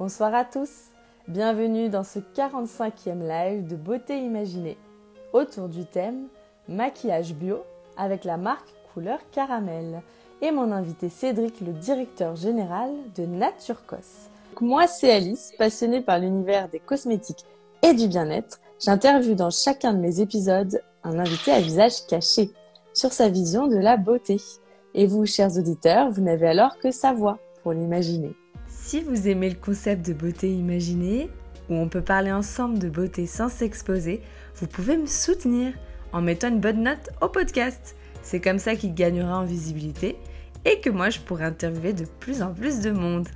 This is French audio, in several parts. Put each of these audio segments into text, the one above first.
Bonsoir à tous, bienvenue dans ce 45e live de Beauté Imaginée autour du thème Maquillage bio avec la marque Couleur Caramel et mon invité Cédric, le directeur général de Naturcos. Moi, c'est Alice, passionnée par l'univers des cosmétiques et du bien-être. J'interviewe dans chacun de mes épisodes un invité à visage caché sur sa vision de la beauté. Et vous, chers auditeurs, vous n'avez alors que sa voix pour l'imaginer. Si vous aimez le concept de beauté imaginée, où on peut parler ensemble de beauté sans s'exposer, vous pouvez me soutenir en mettant une bonne note au podcast. C'est comme ça qu'il gagnera en visibilité et que moi je pourrai interviewer de plus en plus de monde.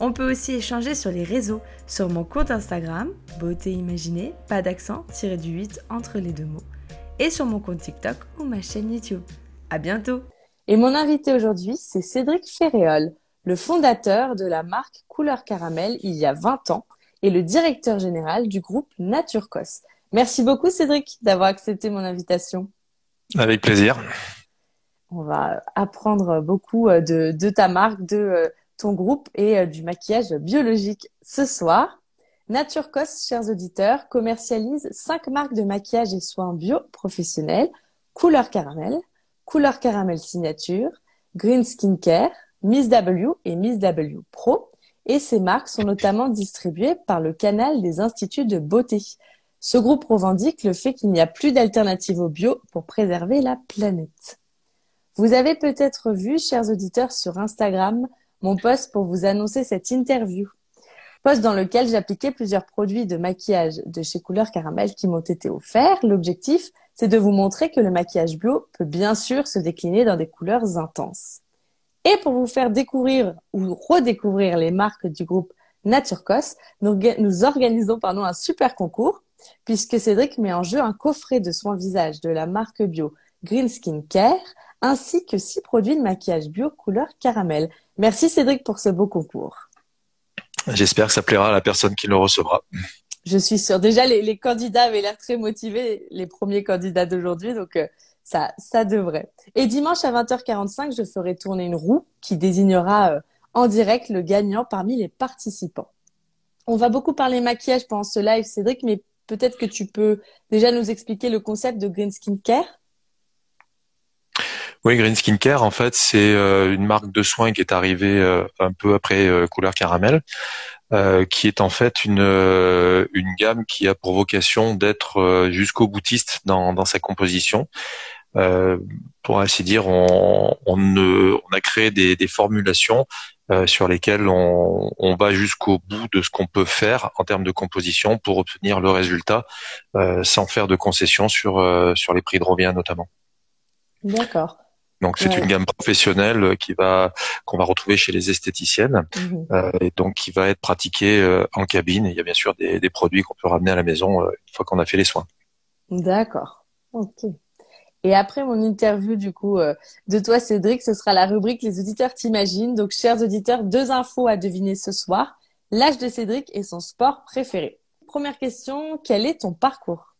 On peut aussi échanger sur les réseaux, sur mon compte Instagram, beauté imaginée, pas d'accent, tiré du 8 entre les deux mots, et sur mon compte TikTok ou ma chaîne YouTube. À bientôt! Et mon invité aujourd'hui, c'est Cédric Ferréol, le fondateur de la marque Couleur Caramel il y a 20 ans et le directeur général du groupe Naturcos. Merci beaucoup Cédric d'avoir accepté mon invitation. Avec plaisir. On va apprendre beaucoup euh, de, ta marque, de euh, ton groupe et euh, du maquillage biologique ce soir. Naturcos, chers auditeurs, commercialise cinq marques de maquillage et soins bio professionnels, Couleur Caramel, Couleur Caramel Signature, Green Skincare, Miss W et Miss W Pro. Et ces marques sont notamment distribuées par le canal des instituts de beauté. Ce groupe revendique le fait qu'il n'y a plus d'alternative au bio pour préserver la planète. Vous avez peut-être vu, chers auditeurs, sur Instagram, mon post pour vous annoncer cette interview. Post dans lequel j'appliquais plusieurs produits de maquillage de chez Couleur Caramel qui m'ont été offerts. L'objectif, c'est de vous montrer que le maquillage bio peut bien sûr se décliner dans des couleurs intenses. Et pour vous faire découvrir ou redécouvrir les marques du groupe Naturcos, nous, nous organisons pardon, un super concours puisque Cédric met en jeu un coffret de soins visage de la marque bio Green Skin Care ainsi que six produits de maquillage bio couleur caramel. Merci Cédric pour ce beau concours. J'espère que ça plaira à la personne qui le recevra. Je suis sûre. Déjà, les, candidats avaient l'air très motivés, les premiers candidats d'aujourd'hui, donc euh, ça, devrait. Et dimanche à 20h45, je ferai tourner une roue qui désignera euh, en direct le gagnant parmi les participants. On va beaucoup parler maquillage pendant ce live, Cédric, mais peut-être que tu peux déjà nous expliquer le concept de Green Skin Care. Oui, Green Skin Care, en fait, c'est euh, une marque de soins qui est arrivée euh, un peu après Couleur Caramel, qui est en fait une, gamme qui a pour vocation d'être jusqu'au boutiste dans sa composition. Euh, pour ainsi dire, on, on, a créé des, formulations euh, sur lesquelles on, va jusqu'au bout de ce qu'on peut faire en termes de composition pour obtenir le résultat euh, sans faire de concessions sur sur les prix de revient notamment. D'accord. Donc c'est une gamme professionnelle qui va qu'on va retrouver chez les esthéticiennes mhm. et donc qui va être pratiquée en cabine. il y a bien sûr des, des produits qu'on peut ramener à la maison une fois qu'on a fait les soins. D'accord. Ok. Et après mon interview du coup euh, de toi Cédric, ce sera la rubrique Les auditeurs t'imaginent. Donc chers auditeurs, deux infos à deviner ce soir. L'âge de Cédric et son sport préféré. Première question, quel est ton parcours?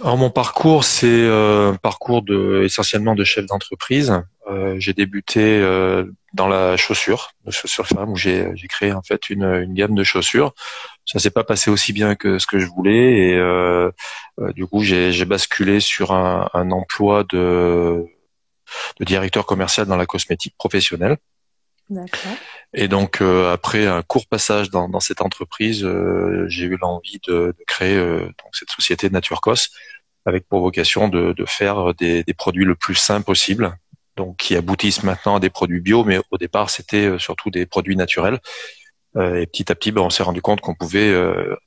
Alors mon parcours, c'est euh, un parcours de essentiellement de chef d'entreprise. Euh, j'ai débuté euh, dans la chaussure, de chaussures femmes, où j'ai créé en fait une, une, gamme de chaussures. Ça s'est pas passé aussi bien que ce que je voulais, et du coup j'ai basculé sur un, un emploi de, de directeur commercial dans la cosmétique professionnelle. Et donc euh, après un court passage dans, dans cette entreprise, euh, j'ai eu l'envie de, de, créer euh, donc cette société Naturcos avec pour vocation de, de faire des, des, produits le plus sains possible, donc qui aboutissent maintenant à des produits bio, mais au départ c'était surtout des produits naturels. et petit à petit, ben, on s'est rendu compte qu'on pouvait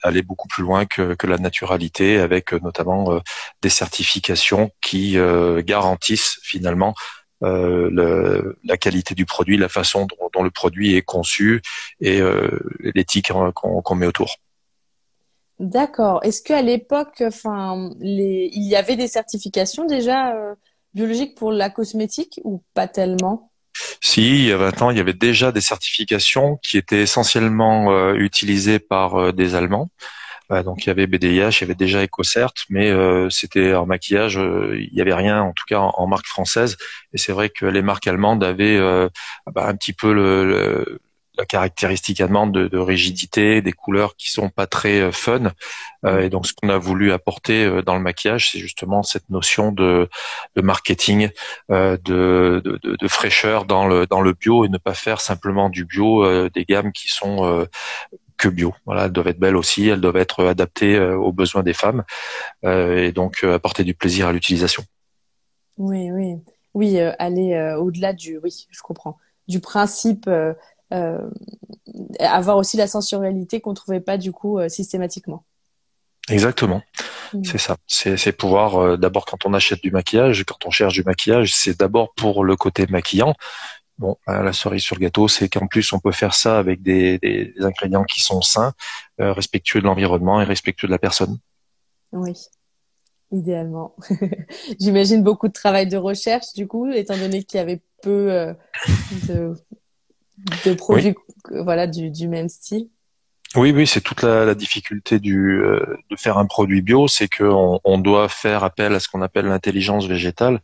aller beaucoup plus loin que, que la naturalité, avec notamment des certifications qui garantissent finalement euh, le, la qualité du produit, la façon dont, dont le produit est conçu et euh, l'éthique qu'on met autour. D'accord. Est-ce qu'à l'époque, enfin, il y avait des certifications déjà euh, biologiques pour la cosmétique ou pas tellement? Si, il y a 20 ans, il y avait déjà des certifications qui étaient essentiellement euh, utilisées par euh, des Allemands donc il y avait BDIH, il y avait déjà EcoCert, mais euh, c'était en maquillage, euh, il n'y avait rien, en tout cas en, marque française. Et c'est vrai que les marques allemandes avaient euh, bah, un petit peu le, la caractéristique allemande de, de, rigidité, des couleurs qui sont pas très euh, fun. Euh, et donc, ce qu'on a voulu apporter euh, dans le maquillage, c'est justement cette notion de, de marketing, de, de, de, fraîcheur dans le dans le bio et ne pas faire simplement du bio des gammes qui sont que bio. Voilà, elles doivent être belles aussi, elles doivent être adaptées aux besoins des femmes et donc apporter du plaisir à l'utilisation. Oui, oui, oui, aller au-delà du, oui, je comprends, du principe euh, avoir aussi la sensorialité qu'on trouvait pas du coup euh, systématiquement. Exactement, mmh. c'est ça. C'est pouvoir euh, d'abord quand on achète du maquillage, quand on cherche du maquillage, c'est d'abord pour le côté maquillant. Bon, la cerise sur le gâteau, c'est qu'en plus on peut faire ça avec des, des, ingrédients qui sont sains, respectueux de l'environnement et respectueux de la personne. Oui, idéalement. J'imagine beaucoup de travail de recherche du coup, étant donné qu'il y avait peu de de produits voilà du, du, même style oui, oui, c'est toute la, la, difficulté du, euh, de faire un produit bio, c'est qu'on on doit faire appel à ce qu'on appelle l'intelligence végétale.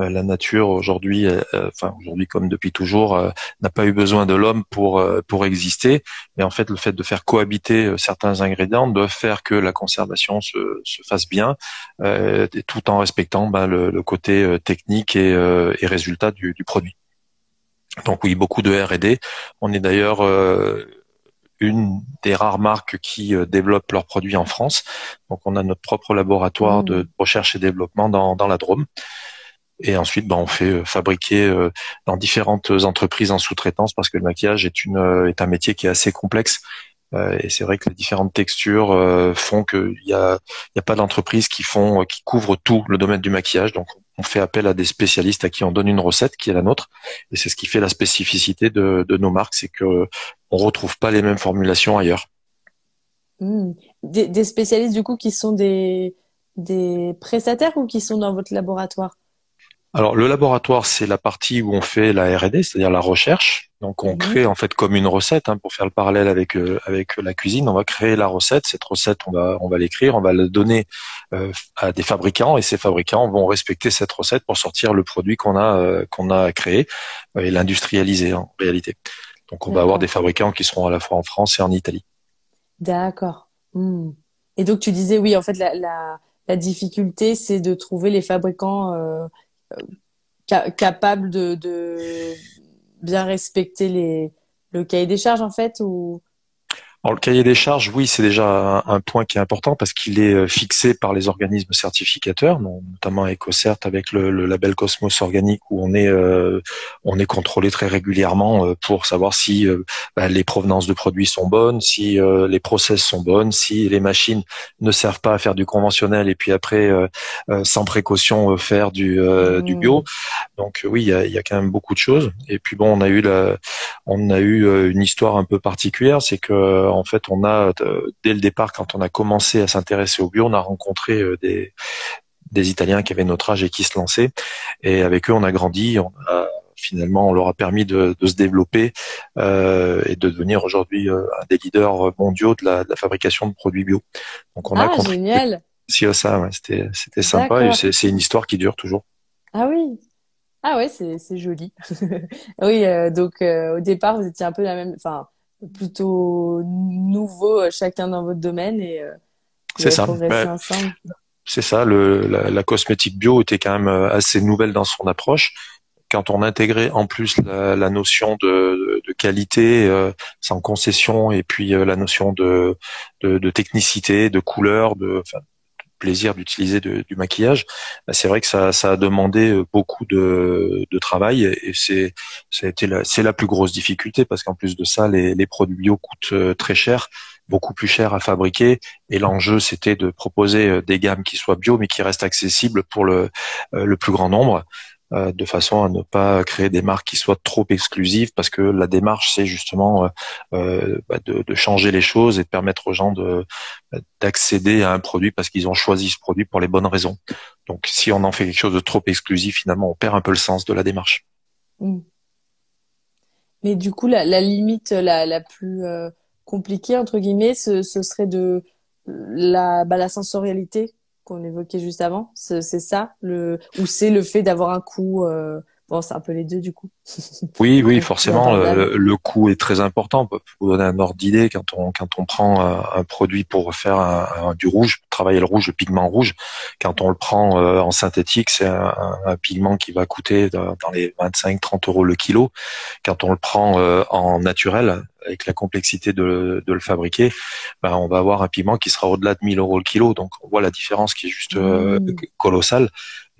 Euh, la nature aujourd'hui, euh, enfin aujourd'hui comme depuis toujours, n'a pas eu besoin de l'homme pour pour exister. Mais en fait, le fait de faire cohabiter certains ingrédients doit faire que la conservation se, se fasse bien, tout en respectant ben, le, le, côté technique et, et résultat du, du produit. Donc oui, beaucoup de R&D. On est d'ailleurs euh, une des rares marques qui euh, développent leurs produits en France. Donc on a notre propre laboratoire de mmh. recherche et développement dans, dans la Drôme. Et ensuite, ben, on fait euh, fabriquer dans différentes entreprises en sous-traitance parce que le maquillage est, une, est un métier qui est assez complexe. et c'est vrai que les différentes textures font qu'il n'y a, y a pas d'entreprises qui font qui couvrent tout le domaine du maquillage. Donc on fait appel à des spécialistes à qui on donne une recette qui est la nôtre. Et c'est ce qui fait la spécificité de, nos marques, c'est que on retrouve pas les mêmes formulations ailleurs. Hmm. Des, spécialistes du coup qui sont des, des prestataires ou qui sont dans votre laboratoire? Alors le laboratoire, c'est la partie où on fait la R&D, c'est-à-dire la recherche. Donc on mhm. crée en fait comme une recette hein, pour faire le parallèle avec euh, avec la cuisine. On va créer la recette. Cette recette, on va on va l'écrire, on va la donner euh, à des fabricants et ces fabricants vont respecter cette recette pour sortir le produit qu'on a euh, qu'on a créé et l'industrialiser en réalité. Donc on va avoir des fabricants qui seront à la fois en France et en Italie. D'accord. Hmm. Et donc tu disais oui, en fait la la, la difficulté c'est de trouver les fabricants capable de, de, bien respecter les, le cahier des charges en fait ou alors, le cahier des charges, oui, c'est déjà un, point qui est important parce qu'il est euh, fixé par les organismes certificateurs, notamment EcoCert avec le, le, label Cosmos organique où on est euh, on est contrôlé très régulièrement euh, pour savoir si bah, les provenances de produits sont bonnes, si les process sont bonnes, si les machines ne servent pas à faire du conventionnel et puis après sans précaution faire du, du bio. Mmh. Donc oui, il y a, y a, quand même beaucoup de choses. Et puis bon, on a eu la, on a eu une histoire un peu particulière, c'est que en fait, on a euh, dès le départ, quand on a commencé à s'intéresser au bio, on a rencontré euh, des des Italiens qui avaient notre âge et qui se lançaient. Et avec eux, on a grandi. On a, finalement, on leur a permis de, se développer euh, et de devenir aujourd'hui un des leaders mondiaux de la, fabrication de produits bio. Donc, on ah, a génial. Si ça, c'était c'était sympa et c'est une histoire qui dure toujours. Ah oui. Ah ouais, c'est joli. oui, donc au départ, vous étiez un peu la même. Enfin, plutôt nouveau euh, chacun dans votre domaine et, euh, c'est ça. c'est ça. Le, la, cosmétique bio était quand même euh, assez nouvelle dans son approche. Quand on intégrait en plus la, la notion de, de qualité sans concession et puis la notion de, de, de, technicité, de couleur, de, enfin, plaisir d'utiliser du maquillage, bah, c'est vrai que ça, ça, a demandé euh, beaucoup de, de travail et c'est la, la plus grosse difficulté parce qu'en plus de ça, les, les produits bio coûtent euh, très cher beaucoup plus cher à fabriquer et l'enjeu c'était de proposer euh, des gammes qui soient bio mais qui restent accessibles pour le, le plus grand nombre euh, de façon à ne pas créer des marques qui soient trop exclusives, parce que la démarche, c'est justement euh, euh, bah, de, de, changer les choses et de permettre aux gens de d'accéder à un produit parce qu'ils ont choisi ce produit pour les bonnes raisons. Donc, si on en fait quelque chose de trop exclusif, finalement, on perd un peu le sens de la démarche. Mmh. Mais du coup, la, la limite la, la plus compliquée entre guillemets, ce, ce serait de la, bah, la sensorialité? Qu'on évoquait juste avant C'est ça le ou c'est le fait d'avoir un coût euh, Bon, c'est un peu les deux du coup. Oui, oui, forcément, le, coût est très important. Pour vous donner un ordre d'idée, quand on quand on prend un, produit pour faire un, du rouge, travailler le rouge, le pigment rouge, quand on le prend euh, en synthétique, c'est un, pigment qui va coûter dans, les 25-30 euros le kilo. Quand on le prend euh, en naturel, avec la complexité de, de le fabriquer, ben on va avoir un pigment qui sera au-delà de 1000 euros le kilo. Donc on voit la différence qui est juste euh, mmh. colossale.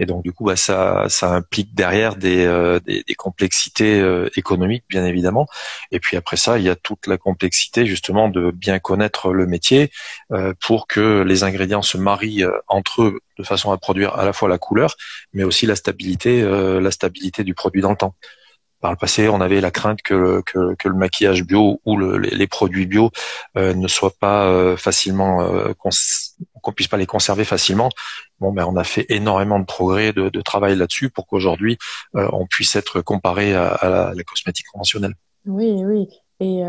Et donc du coup, bah, ça, ça implique derrière des, euh, des, des, complexités euh, économiques, bien évidemment. Et puis après ça, il y a toute la complexité justement de bien connaître le métier euh, pour que les ingrédients se marient entre eux de façon à produire à la fois la couleur, mais aussi la stabilité, la stabilité du produit dans le temps par le passé, on avait la crainte que, le maquillage bio ou le, les, produits bio euh, ne soient pas euh, facilement, euh, qu'on puisse pas les conserver facilement. Bon, ben on a fait énormément de progrès, de, travail là-dessus pour qu'aujourd'hui on puisse être comparé à, à la, cosmétique conventionnelle. Oui, oui. Et,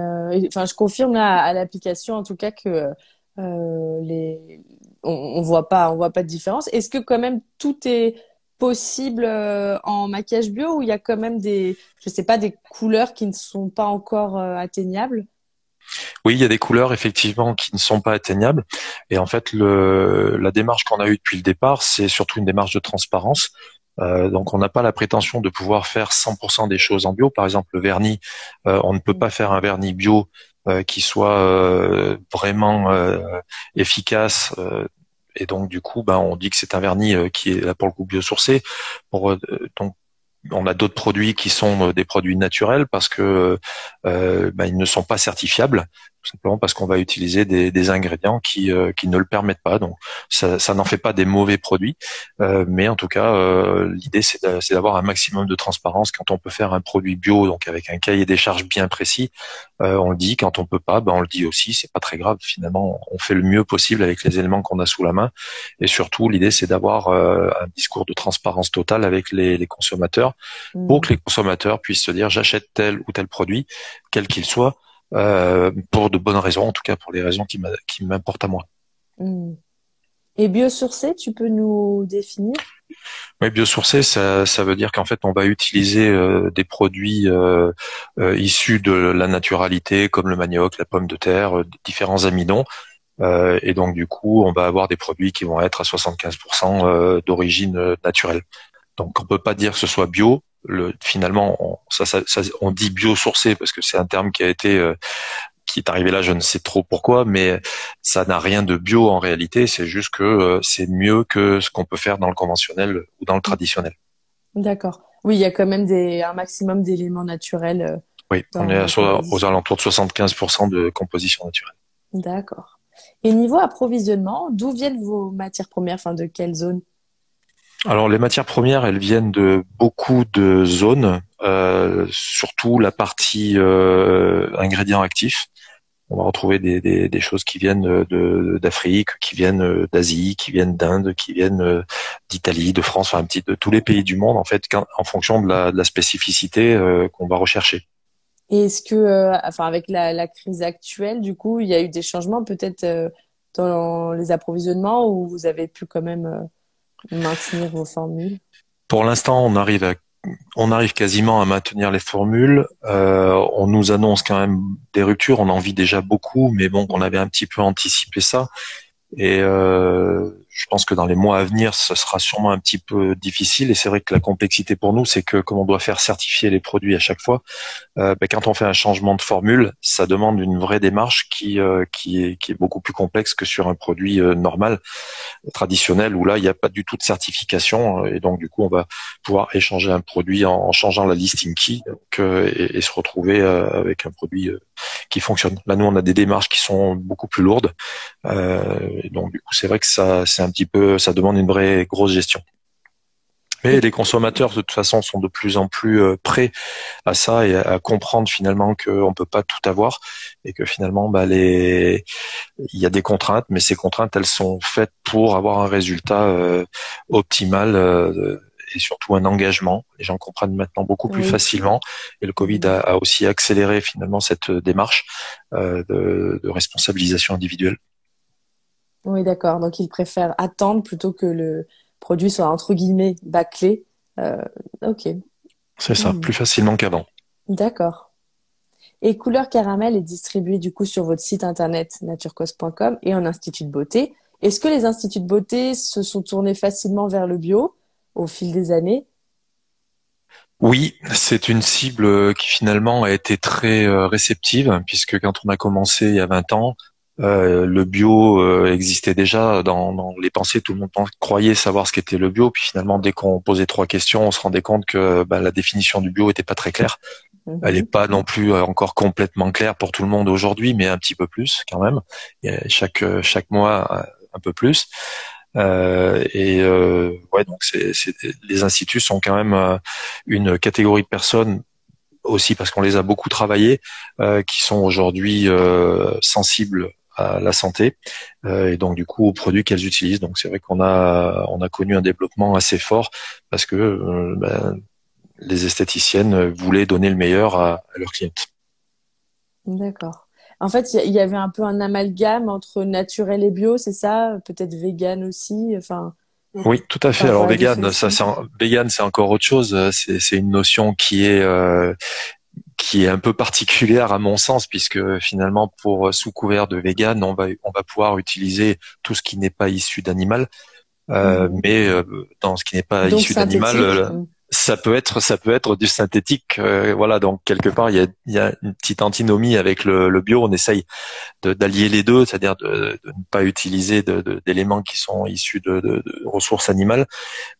enfin, je confirme là à l'application en tout cas que les on, on voit pas on voit pas de différence. Est-ce que quand même tout est possible euh, en maquillage bio ou il y a quand même des, je sais pas, des couleurs qui ne sont pas encore euh, atteignables? Oui, il y a des couleurs effectivement qui ne sont pas atteignables. Et en fait, le, la démarche qu'on a eue depuis le départ, c'est surtout une démarche de transparence. Euh, donc, on n'a pas la prétention de pouvoir faire 100% des choses en bio. Par exemple, le vernis, on ne peut pas faire un vernis bio qui soit vraiment efficace et donc du coup, ben, on dit que c'est un vernis euh, qui est là pour le coup biosourcé. Euh, donc on a d'autres produits qui sont euh, des produits naturels parce que ben, ils ne sont pas certifiables tout simplement parce qu'on va utiliser des, des ingrédients qui, euh, qui ne le permettent pas. Donc ça, ça n'en fait pas des mauvais produits, euh, mais en tout cas euh, l'idée c'est d'avoir un maximum de transparence quand on peut faire un produit bio, donc avec un cahier des charges bien précis. on le dit quand on peut pas, ben on le dit aussi. C'est pas très grave finalement. On fait le mieux possible avec les éléments qu'on a sous la main, et surtout l'idée c'est d'avoir un discours de transparence totale avec les, les consommateurs pour mmh. que les consommateurs puissent se dire j'achète tel ou tel produit, quel qu'il soit euh, pour de bonnes raisons, en tout cas pour les raisons qui m'importent à moi. Hmm. Et biosourcé, tu peux nous définir? Oui, biosourcé, ça, ça veut dire qu'en fait, on va utiliser euh, des produits euh, euh, issus de la naturalité, comme le manioc, la pomme de terre, euh, différents amidons. et donc, du coup, on va avoir des produits qui vont être à 75% d'origine naturelle. Donc, on peut pas dire que ce soit bio, le, finalement, on, ça, ça, on dit biosourcé parce que c'est un terme qui a été euh, qui est arrivé là, je ne sais trop pourquoi, mais ça n'a rien de bio en réalité. C'est juste que euh, c'est mieux que ce qu'on peut faire dans le conventionnel ou dans le traditionnel. D'accord. Oui, il y a quand même des, un maximum d'éléments naturels. Euh, oui, on est aux alentours de 75% de composition naturelle. D'accord. Et niveau approvisionnement, d'où viennent vos matières premières, enfin de quelle zone? Alors les matières premières, elles viennent de beaucoup de zones, euh, surtout la partie euh, ingrédients actifs. On va retrouver des, choses qui viennent d'Afrique, qui viennent d'Asie, qui viennent d'Inde, qui viennent d'Italie, de France, enfin un petit de tous les pays du monde en fait, en fonction de la, spécificité euh, qu'on va rechercher. Et est-ce que, euh, enfin avec la, la, crise actuelle, du coup, il y a eu des changements peut-être euh, dans les approvisionnements ou vous avez pu quand même maintenir vos formules? Pour l'instant, on arrive on arrive quasiment à maintenir les formules. Euh, on nous annonce quand même des ruptures. On en vit déjà beaucoup, mais bon, on avait un petit peu anticipé ça. Et euh, je pense que dans les mois à venir, ce sera sûrement un petit peu difficile. Et c'est vrai que la complexité pour nous, c'est que comme on doit faire certifier les produits à chaque fois, euh, ben, quand on fait un changement de formule, ça demande une vraie démarche qui euh, qui est qui est beaucoup plus complexe que sur un produit euh, normal, traditionnel, où là il n'y a pas du tout de certification. Et donc du coup, on va pouvoir échanger un produit en, changeant la listing key et, et, se retrouver avec un produit qui fonctionne. Là, nous, on a des démarches qui sont beaucoup plus lourdes. et donc du coup, c'est vrai que ça c'est un petit peu, ça demande une vraie grosse gestion. Mais les consommateurs, de toute façon, sont de plus en plus euh, prêts à ça et à comprendre finalement qu'on peut pas tout avoir et que finalement, bah, les... il y a des contraintes, mais ces contraintes, elles sont faites pour avoir un résultat euh, optimal euh, et surtout un engagement. Les gens comprennent maintenant beaucoup plus facilement et le Covid a, aussi accéléré finalement cette démarche de, de responsabilisation individuelle. Oui, d'accord. Donc, ils préfèrent attendre plutôt que le produit soit entre guillemets bâclé. Euh, ok. C'est ça, mmh. plus facilement qu'avant. D'accord. Et Couleur Caramel est distribué du coup sur votre site internet naturecos.com et en institut de beauté. Est-ce que les instituts de beauté se sont tournés facilement vers le bio au fil des années? Oui, c'est une cible qui finalement a été très euh, réceptive, puisque quand on a commencé il y a 20 ans, euh, le bio euh, existait déjà dans, les pensées. Tout le monde croyait savoir ce qu'était le bio. Puis finalement, dès qu'on posait trois questions, on se rendait compte que bah, la définition du bio était pas très claire. Mhm. Elle n'est pas non plus encore complètement claire pour tout le monde aujourd'hui, mais un petit peu plus quand même. chaque chaque mois, un peu plus. Euh, et euh, ouais, donc c'est, les instituts sont quand même euh, une catégorie de personnes aussi parce qu'on les a beaucoup travaillés, qui sont aujourd'hui sensibles à la santé et donc du coup aux produits qu'elles utilisent. Donc c'est vrai qu'on a on a connu un développement assez fort parce que ben, les esthéticiennes voulaient donner le meilleur à, à leurs clientes. D'accord. En fait, il y, avait un peu un amalgame entre naturel et bio, c'est ça? Peut-être vegan aussi enfin, Oui, tout à fait. Alors vegan, ça, c'est vegan, c'est encore autre chose. C'est une notion qui est euh, qui est un peu particulière à mon sens, puisque finalement, pour sous couvert de vegan, on va on va pouvoir utiliser tout ce qui n'est pas issu d'animal. Euh, mmh. Mais euh, dans ce qui n'est pas issu d'animal, mmh ça peut être ça peut être du synthétique euh, voilà donc quelque part il y a, y a, une petite antinomie avec le, le bio on essaye d'allier les deux c'est-à-dire de, de, ne pas utiliser d'éléments qui sont issus de, ressources animales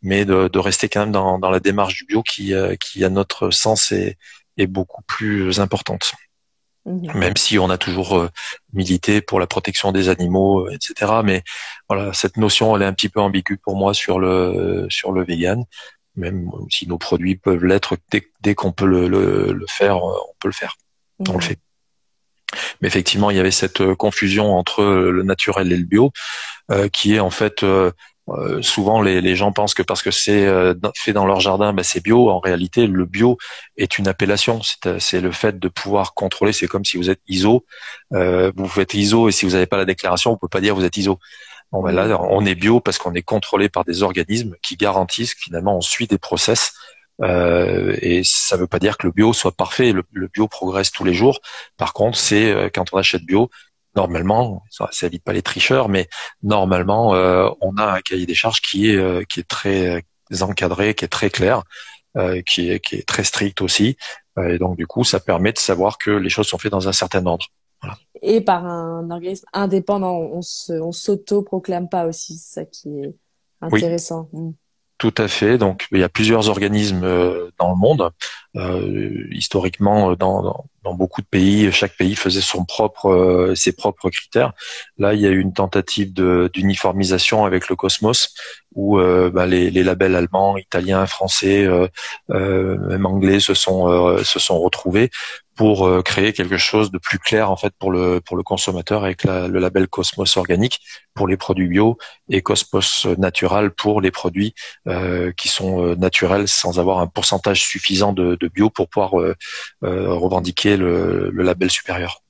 mais de, rester quand même dans, dans la démarche du bio qui euh, qui à notre sens est, est beaucoup plus importante mmh. même si on a toujours euh, milité pour la protection des animaux, etc. Mais voilà, cette notion, elle est un petit peu ambiguë pour moi sur le sur le vegan même si nos produits peuvent l'être dès, qu'on peut le, faire, euh, on peut le faire. On le fait. Mais effectivement, il y avait cette euh, confusion entre le naturel et le bio, euh, qui est en fait souvent les, gens pensent que parce que c'est fait dans leur jardin, ben, c'est bio. En réalité, le bio est une appellation. C'est le fait de pouvoir contrôler. C'est comme si vous êtes ISO, vous faites ISO et si vous n'avez pas la déclaration, vous pouvez pas dire vous êtes ISO. Ben là, on est bio parce qu'on est contrôlé par des organismes qui garantissent que finalement on suit des process. Euh, et ça ne veut pas dire que le bio soit parfait. Le, bio progresse tous les jours. Par contre, c'est euh, quand on achète bio, normalement, ça, évite pas les tricheurs, mais normalement, euh, on a un cahier des charges qui est euh, qui est très encadré, qui est très clair, qui est qui est très strict aussi. et donc du coup, ça permet de savoir que les choses sont faites dans un certain ordre et par un organisme indépendant. On se, on s'auto-proclame pas aussi, c'est ça qui est intéressant. Mm. Tout à fait. Donc, il y a plusieurs organismes euh, dans le monde. Euh, historiquement, dans, dans, beaucoup de pays, chaque pays faisait son propre, euh, ses propres critères. Là, il y a eu une tentative d'uniformisation avec le Cosmos, où bah, les, les, labels allemands, italiens, français, même anglais se sont se sont retrouvés pour euh, créer quelque chose de plus clair en fait pour le pour le consommateur avec le label Cosmos organique pour les produits bio et Cosmos natural pour les produits euh, qui sont euh, naturels sans avoir un pourcentage suffisant de, de bio pour pouvoir revendiquer le, le, label supérieur.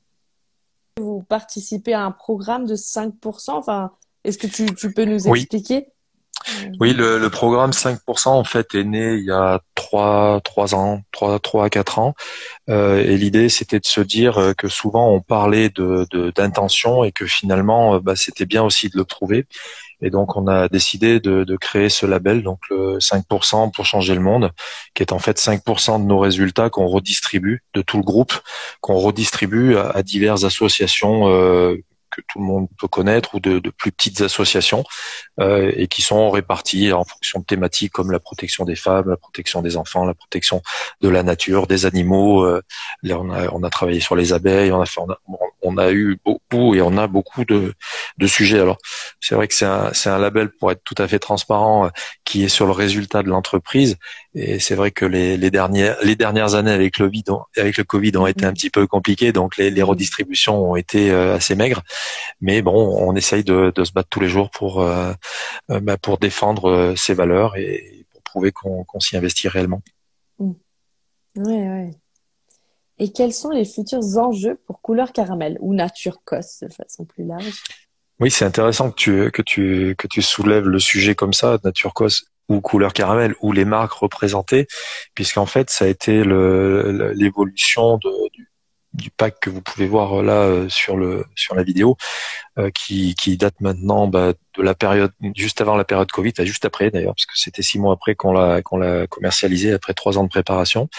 Vous participez à un programme de 5%. Enfin, est-ce que tu, tu peux nous expliquer? oui, le, le, programme 5% en fait est né il y a trois trois ans, trois trois à quatre ans, euh, et l'idée c'était de se dire euh, que souvent on parlait de d'intention et que finalement euh, bah, c'était bien aussi de le prouver. Et donc on a décidé de, créer ce label, donc le 5% pour changer le monde, qui est en fait 5% de nos résultats qu'on redistribue de tout le groupe, qu'on redistribue à, à diverses associations euh, que tout le monde peut connaître ou de, de plus petites associations euh, et qui sont réparties en fonction de thématiques comme la protection des femmes, la protection des enfants, la protection de la nature, des animaux. Euh, là, on a, on a travaillé sur les abeilles, on a, fait, on a, on a eu beaucoup et on a beaucoup de, de sujets. Alors c'est vrai que c'est un, un label pour être tout à fait transparent euh, qui est sur le résultat de l'entreprise et c'est vrai que les, les, dernières, les dernières années avec le, COVID, avec le Covid ont été un petit peu compliquées, donc les, les redistributions ont été euh, assez maigres. Mais bon, on essaye de, de se battre tous les jours pour, euh, euh, bah, pour défendre ces valeurs et pour prouver qu'on s'y investit réellement. Oui, mmh. oui. Et quels sont les futurs enjeux pour Couleur Caramel ou Nature Cos de façon plus large? Oui, c'est intéressant que tu, que, tu, que tu soulèves le sujet comme ça, Nature Cos ou couleur caramel ou les marques représentées, puisqu'en fait ça a été l'évolution du, du pack que vous pouvez voir euh, là euh, sur le sur la vidéo, euh, qui, qui date maintenant bah, de la période juste avant la période Covid, juste après d'ailleurs, parce que c'était six mois après qu'on l'a qu'on l'a commercialisé après trois ans de préparation.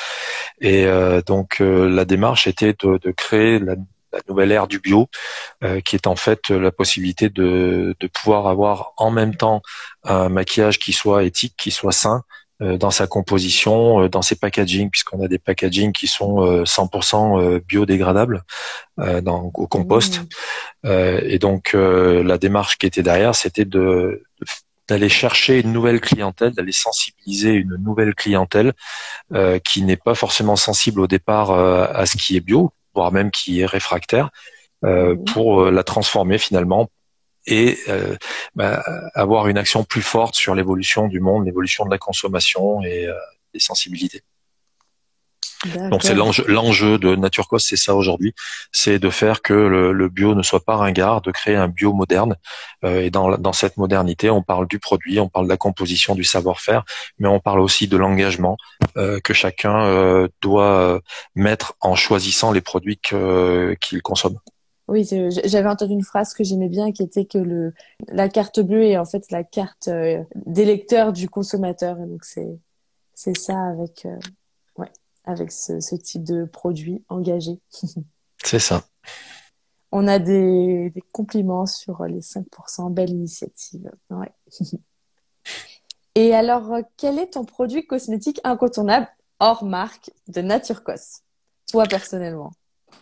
Et donc la démarche était de, de créer la, la, nouvelle ère du bio, qui est en fait la possibilité de, de pouvoir avoir en même temps un maquillage qui soit éthique, qui soit sain, euh, dans sa composition, euh, dans ses packaging, puisqu'on a des packaging qui sont 100% euh, biodégradables dans, au compost. Mmh. et donc la démarche qui était derrière, c'était de, d'aller chercher une nouvelle clientèle, d'aller sensibiliser une nouvelle clientèle qui n'est pas forcément sensible au départ à ce qui est bio, voire même qui est réfractaire, mmh. pour la transformer finalement et euh, bah, avoir une action plus forte sur l'évolution du monde, l'évolution de la consommation et euh, des sensibilités. Donc c'est l'enjeu de Naturcos, c'est ça aujourd'hui, c'est de faire que le, bio ne soit pas ringard, de créer un bio moderne. Euh, et dans, dans cette modernité, on parle du produit, on parle de la composition, du savoir-faire, mais on parle aussi de l'engagement euh, que chacun euh, doit mettre en choisissant les produits qu'il consomme. Oui, j'avais entendu une phrase que j'aimais bien qui était que le la carte bleue est en fait la carte euh, d'électeur du consommateur. Donc c'est c'est ça avec euh, avec ce, ce, type de produit engagé. c'est ça. On a des, des compliments sur les 5%. Belle initiative. Ouais. Et alors, quel est ton produit cosmétique incontournable hors marque de Naturcos, toi personnellement?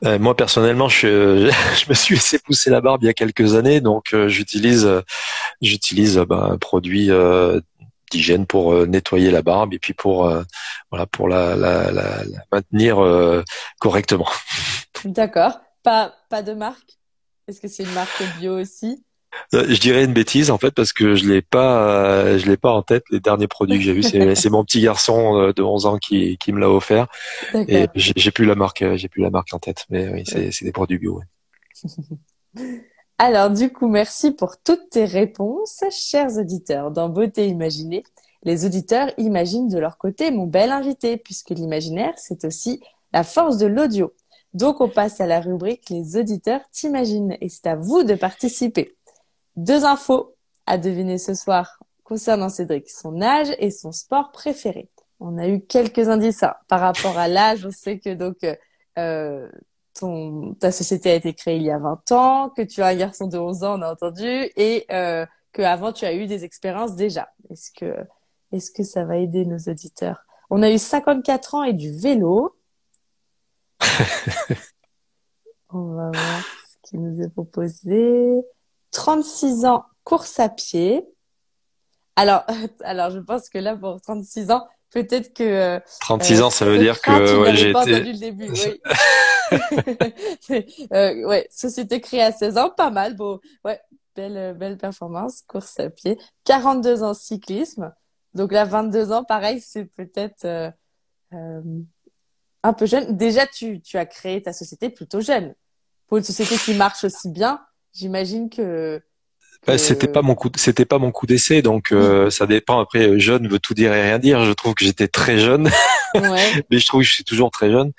Euh, moi personnellement, je, euh, je, me suis laissé pousser la barbe il y a quelques années, donc euh, j'utilise j'utilise bah, un produit d'hygiène pour nettoyer la barbe et puis pour voilà pour la, la, la, la maintenir correctement. D'accord. Pas pas de marque? Est-ce que c'est une marque bio aussi? Euh, je dirais une bêtise en fait parce que je l'ai pas, euh, je l'ai pas en tête. Les derniers produits que j'ai vus, c'est, mon petit garçon euh, de 11 ans qui, qui me l'a offert et j'ai, plus la marque, j'ai plus la marque en tête. Mais oui, c'est, c'est des produits bio. Alors du coup, merci pour toutes tes réponses, chers auditeurs. Dans Beauté Imaginée, les auditeurs imaginent de leur côté mon bel invité, puisque l'imaginaire, c'est aussi la force de l'audio. Donc on passe à la rubrique Les auditeurs t'imaginent et c'est à vous de participer. Deux infos à deviner ce soir concernant Cédric, son âge et son sport préféré. On a eu quelques indices hein. par rapport à l'âge. On sait que donc euh, ton ta société a été créée il y a 20 ans, que tu as un garçon de 11 ans, on a entendu, et euh, que avant tu as eu des expériences déjà. Est-ce que est-ce que ça va aider nos auditeurs? On a eu 54 ans et du vélo. on va voir ce qui nous est proposé. 36 ans, course à pied. Alors, alors je pense que là, pour 36 ans, peut-être que... 36 euh, ans, ça veut dire que ouais, j'ai été... le début, oui. euh, ouais, société créée à 16 ans, pas mal, beau. Ouais, belle, belle performance, course à pied. 42 ans cyclisme. Donc là, 22 ans, pareil, c'est peut-être euh, euh, un peu jeune. Déjà, tu, tu as créé ta société plutôt jeune. Pour une société qui marche aussi bien, J'imagine que bah, c'était pas mon coup, c'était pas mon coup d'essai, donc euh, ça dépend. Après, euh, jeune veut tout dire et rien dire. Je trouve que j'étais très jeune, ouais. mais je trouve que je suis toujours très jeune.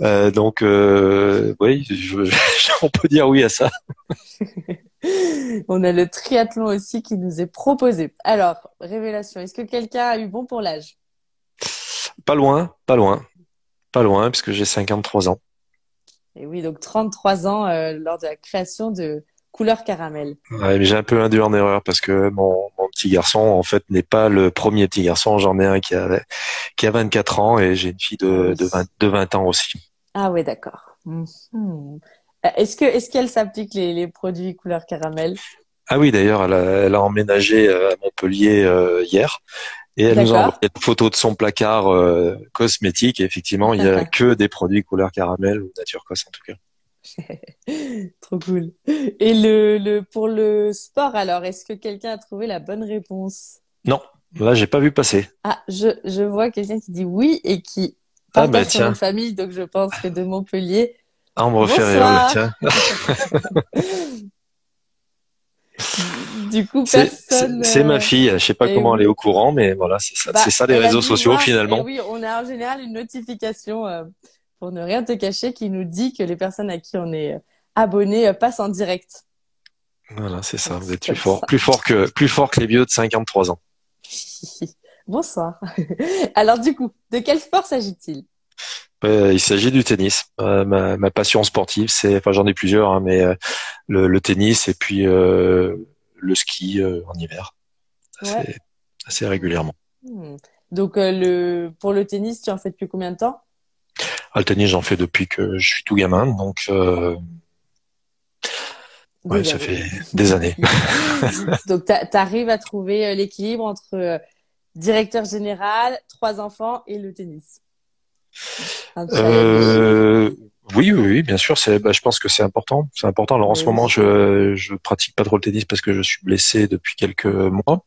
Euh, donc, euh, oui, je, on peut dire oui à ça. on a le triathlon aussi qui nous est proposé. Alors, révélation, est-ce que quelqu'un a eu bon pour l'âge? Pas loin, pas loin, pas loin, puisque j'ai 53 ans. Et oui, donc 33 ans euh, lors de la création de Couleur Caramel. Ouais, mais j'ai un peu induit en erreur parce que mon petit garçon, en fait, n'est pas le premier petit garçon. J'en ai un qui a, qui a 24 ans et j'ai une fille de, de, 20, de 20 ans aussi. Ah oui, d'accord. Mhm. Est-ce que est-ce qu'elle s'applique les, les produits Couleur Caramel? Ah oui, d'ailleurs, elle a, elle a emménagé euh, à Montpellier euh, hier et elle nous a envoyé une photo de son placard euh, cosmétique. Et effectivement, il y a que des produits couleur caramel ou nature cos en tout cas. Trop cool. Et le, le pour le sport alors, est-ce que quelqu'un a trouvé la bonne réponse? Non, là j'ai pas vu passer. Ah, je, je vois quelqu'un qui dit oui et qui ah, bah, tiens. famille, donc je pense que de Montpellier. Ah, on me refait rire, tiens. du coup, personne. C'est ma fille. Je sais pas comment elle est au courant, mais voilà, c'est ça, bah, c'est ça les réseaux sociaux finalement. oui, on a en général une notification pour ne rien te cacher qui nous dit que les personnes à qui on est abonné passent en direct. Voilà, c'est ça. Vous êtes plus fort, plus fort que plus fort que les vieux de 53 ans. Bonsoir. Alors du coup, de quel sport s'agit-il? Euh, Il s'agit du tennis. Euh, ma, ma, passion sportive, c'est, enfin j'en ai plusieurs, hein, mais euh, le, le, tennis et puis le ski en hiver, assez, assez régulièrement. Hmm. Donc le pour le tennis, tu en fais depuis combien de temps? Le tennis, j'en fais depuis que je suis tout gamin, donc Ouais, ça fait des années. Donc, tu arrives à trouver l'équilibre entre directeur général, trois enfants et le tennis. Euh, oui, oui, oui, bien sûr. C'est, bah, je pense que c'est important. C'est important. Alors en ce moment, je je pratique pas trop le tennis parce que je suis blessé depuis quelques mois.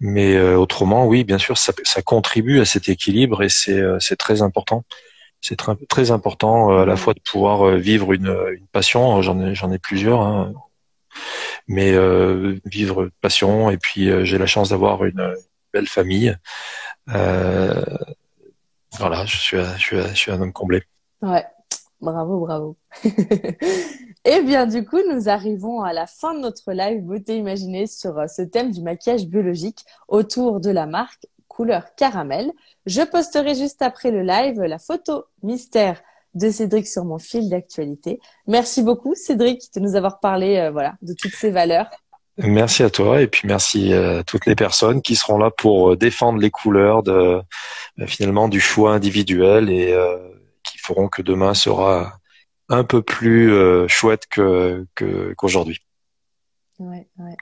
Mais euh, autrement, oui, bien sûr, ça, ça contribue à cet équilibre et c'est euh, c'est très important. C'est très important euh, à la fois de pouvoir vivre une, passion. J'en ai plusieurs. Mais vivre passion et puis j'ai la chance d'avoir une belle famille. Euh, voilà, je suis, un homme comblé. Ouais, bravo, bravo. Eh bien, du coup, nous arrivons à la fin de notre live Beauté Imaginée sur euh, ce thème du maquillage biologique autour de la marque couleur caramel. Je posterai juste après le live la photo mystère de Cédric sur mon fil d'actualité. Merci beaucoup, Cédric, de nous avoir parlé, euh, voilà, de toutes ces valeurs. Merci à toi et puis merci à toutes les personnes qui seront là pour euh, défendre les couleurs de euh, finalement du choix individuel et euh, qui feront que demain sera un peu plus chouette que qu'aujourd'hui. ouais, ouais,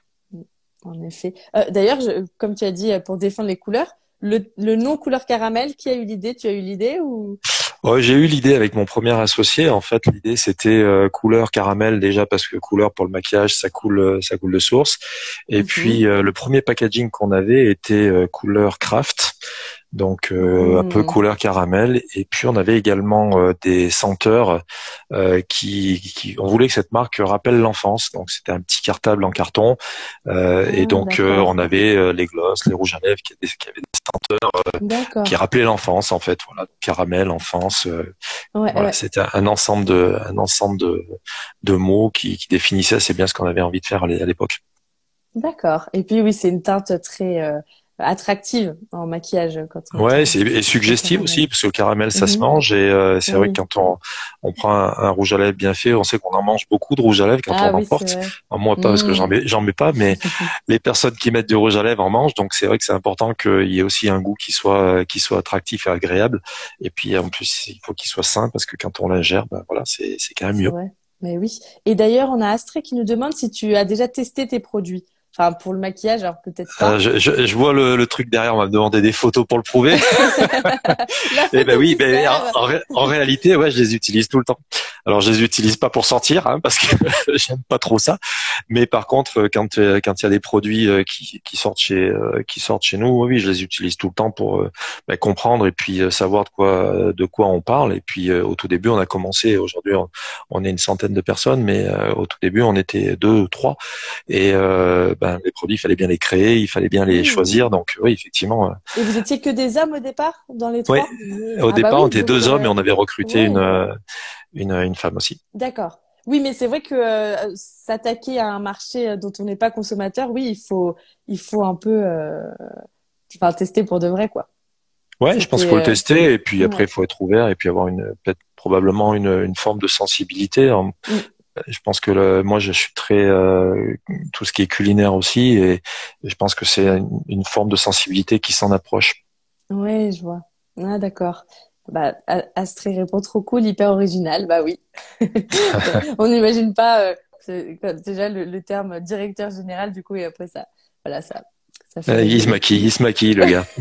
en effet. D'ailleurs, comme tu as dit, pour défendre les couleurs, le, le nom couleur caramel, qui a eu l'idée? Tu as eu l'idée ou? J'ai eu l'idée avec mon premier associé. En fait, l'idée c'était euh, couleur caramel déjà parce que couleur pour le maquillage, ça coule, euh, ça coule de source. Et mhm. puis euh, le premier packaging qu'on avait était couleur craft donc euh, un peu mmh. couleur caramel. Et puis on avait également euh, des senteurs euh, qui, qui, on voulait que cette marque rappelle l'enfance. Donc c'était un petit cartable en carton. Euh, et ah, donc on avait les glosses, les rouges à lèvres qui, qui avaient des senteurs qui rappelaient l'enfance en fait. Voilà, caramel, enfance. voilà, C'était un ensemble de, un ensemble de, de mots qui, qui définissaient assez bien ce qu'on avait envie de faire à l'époque. D'accord. Et puis oui, c'est une teinte très attractive en maquillage quand on ouais c'est et suggestive aussi parce que le caramel ça se mhm. mange et euh, c'est vrai que quand on, on prend un, rouge à lèvres bien fait on sait qu'on en mange beaucoup de rouge à lèvres quand ah on en porte moi pas parce que j'en mhm. mets j'en mets pas mais les personnes qui mettent du rouge à lèvres en mangent donc c'est vrai que c'est important qu'il y ait aussi un goût qui soit qui soit attractif et agréable. Et puis en plus il faut qu'il soit sain parce que quand on l'ingère ben voilà c'est c'est quand même mieux. mais oui. Et d'ailleurs on a Astré qui nous demande si tu as déjà testé tes produits Enfin, pour le maquillage, alors peut-être pas. Euh, je, je, je, vois le, le, truc derrière, on va me demander des photos pour le prouver. Et eh ben oui, ben, en, en, réalité, ouais, je les utilise tout le temps. Alors, je les utilise pas pour sortir, hein, parce que j'aime pas trop ça. Mais par contre, quand euh, quand il y a des produits euh, qui, qui sortent chez qui sortent chez nous, oui, je les utilise tout le temps pour ben, comprendre et puis savoir de quoi de quoi on parle. Et puis au tout début, on a commencé. Aujourd'hui, on, on, est une centaine de personnes, mais au tout début, on était deux ou trois. Et ben, les produits, il fallait bien les créer, il fallait bien les choisir. Donc oui, effectivement. Euh. Et vous étiez que des hommes au départ dans les trois? Oui, au ah, départ, bah on était deux hommes et on avait recruté une, euh, une, une femme aussi. D'accord. Oui, mais c'est vrai que euh, s'attaquer à un marché dont on n'est pas consommateur, oui, il faut, il faut un peu, enfin, tester pour de vrai, quoi. Ouais, je pense qu'il faut le tester et puis après il faut être ouvert et puis avoir une peut-être probablement une, une forme de sensibilité. Mm je pense que le, moi je suis très euh, tout ce qui est culinaire aussi et, je pense que c'est une, forme de sensibilité qui s'en approche. Oui, je vois. Ah d'accord. Bah, Astrid répond trop cool, hyper original. Bah oui. On n'imagine pas euh, déjà le, le, terme directeur général du coup et après ça, voilà ça euh, il se maquille, il se maquille, le gars.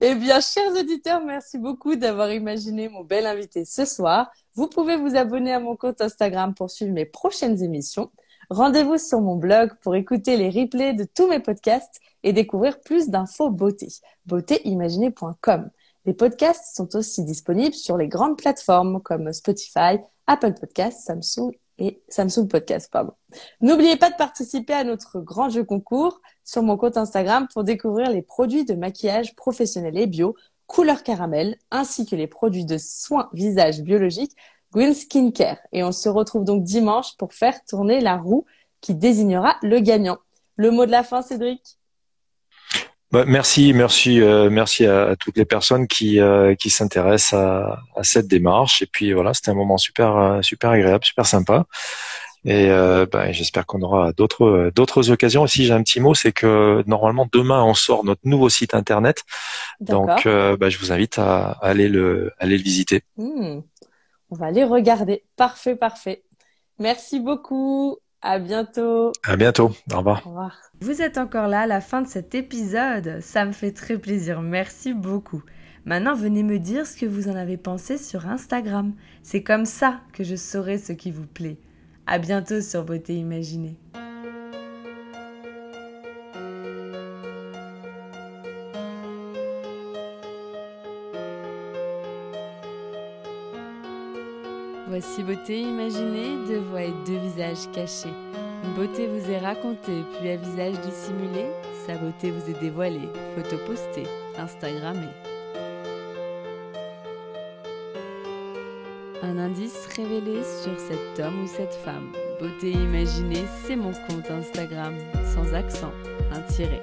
Eh bien, chers auditeurs, merci beaucoup d'avoir imaginé mon bel invité ce soir. Vous pouvez vous abonner à mon compte Instagram pour suivre mes prochaines émissions. Rendez-vous sur mon blog pour écouter les replays de tous mes podcasts et découvrir plus d'infos beauté. beautéimaginée.com. Les podcasts sont aussi disponibles sur les grandes plateformes comme Spotify, Apple Podcasts, Samsung et Samsung Podcast, pardon. N'oubliez pas de participer à notre grand jeu concours sur mon compte Instagram pour découvrir les produits de maquillage professionnel et bio, couleur caramel, ainsi que les produits de soins visage biologiques Green Skincare. Et on se retrouve donc dimanche pour faire tourner la roue qui désignera le gagnant. Le mot de la fin, Cédric? Bah, merci, merci, euh, merci à, toutes les personnes qui euh, qui s'intéressent à, à, cette démarche. Et puis voilà, c'était un moment super euh, super agréable, super sympa. Et bah, j'espère qu'on aura d'autres d'autres occasions. Aussi, j'ai un petit mot, c'est que normalement demain on sort notre nouveau site internet. Donc, bah, je vous invite à, aller le aller le visiter. Hmm. On va aller regarder. Parfait, parfait. Merci beaucoup. À bientôt. À bientôt. Au revoir. Au revoir. Vous êtes encore là à la fin de cet épisode. Ça me fait très plaisir. Merci beaucoup. Maintenant, venez me dire ce que vous en avez pensé sur Instagram. C'est comme ça que je saurai ce qui vous plaît. À bientôt sur Beauté Imaginée. Voici beauté imaginée, deux voix et deux visages cachés. Une beauté vous est racontée, puis à visage dissimulé, sa beauté vous est dévoilée, photo postée, Instagrammée. Un indice révélé sur cet homme ou cette femme. Beauté imaginée, c'est mon compte Instagram, sans accent, un tiré.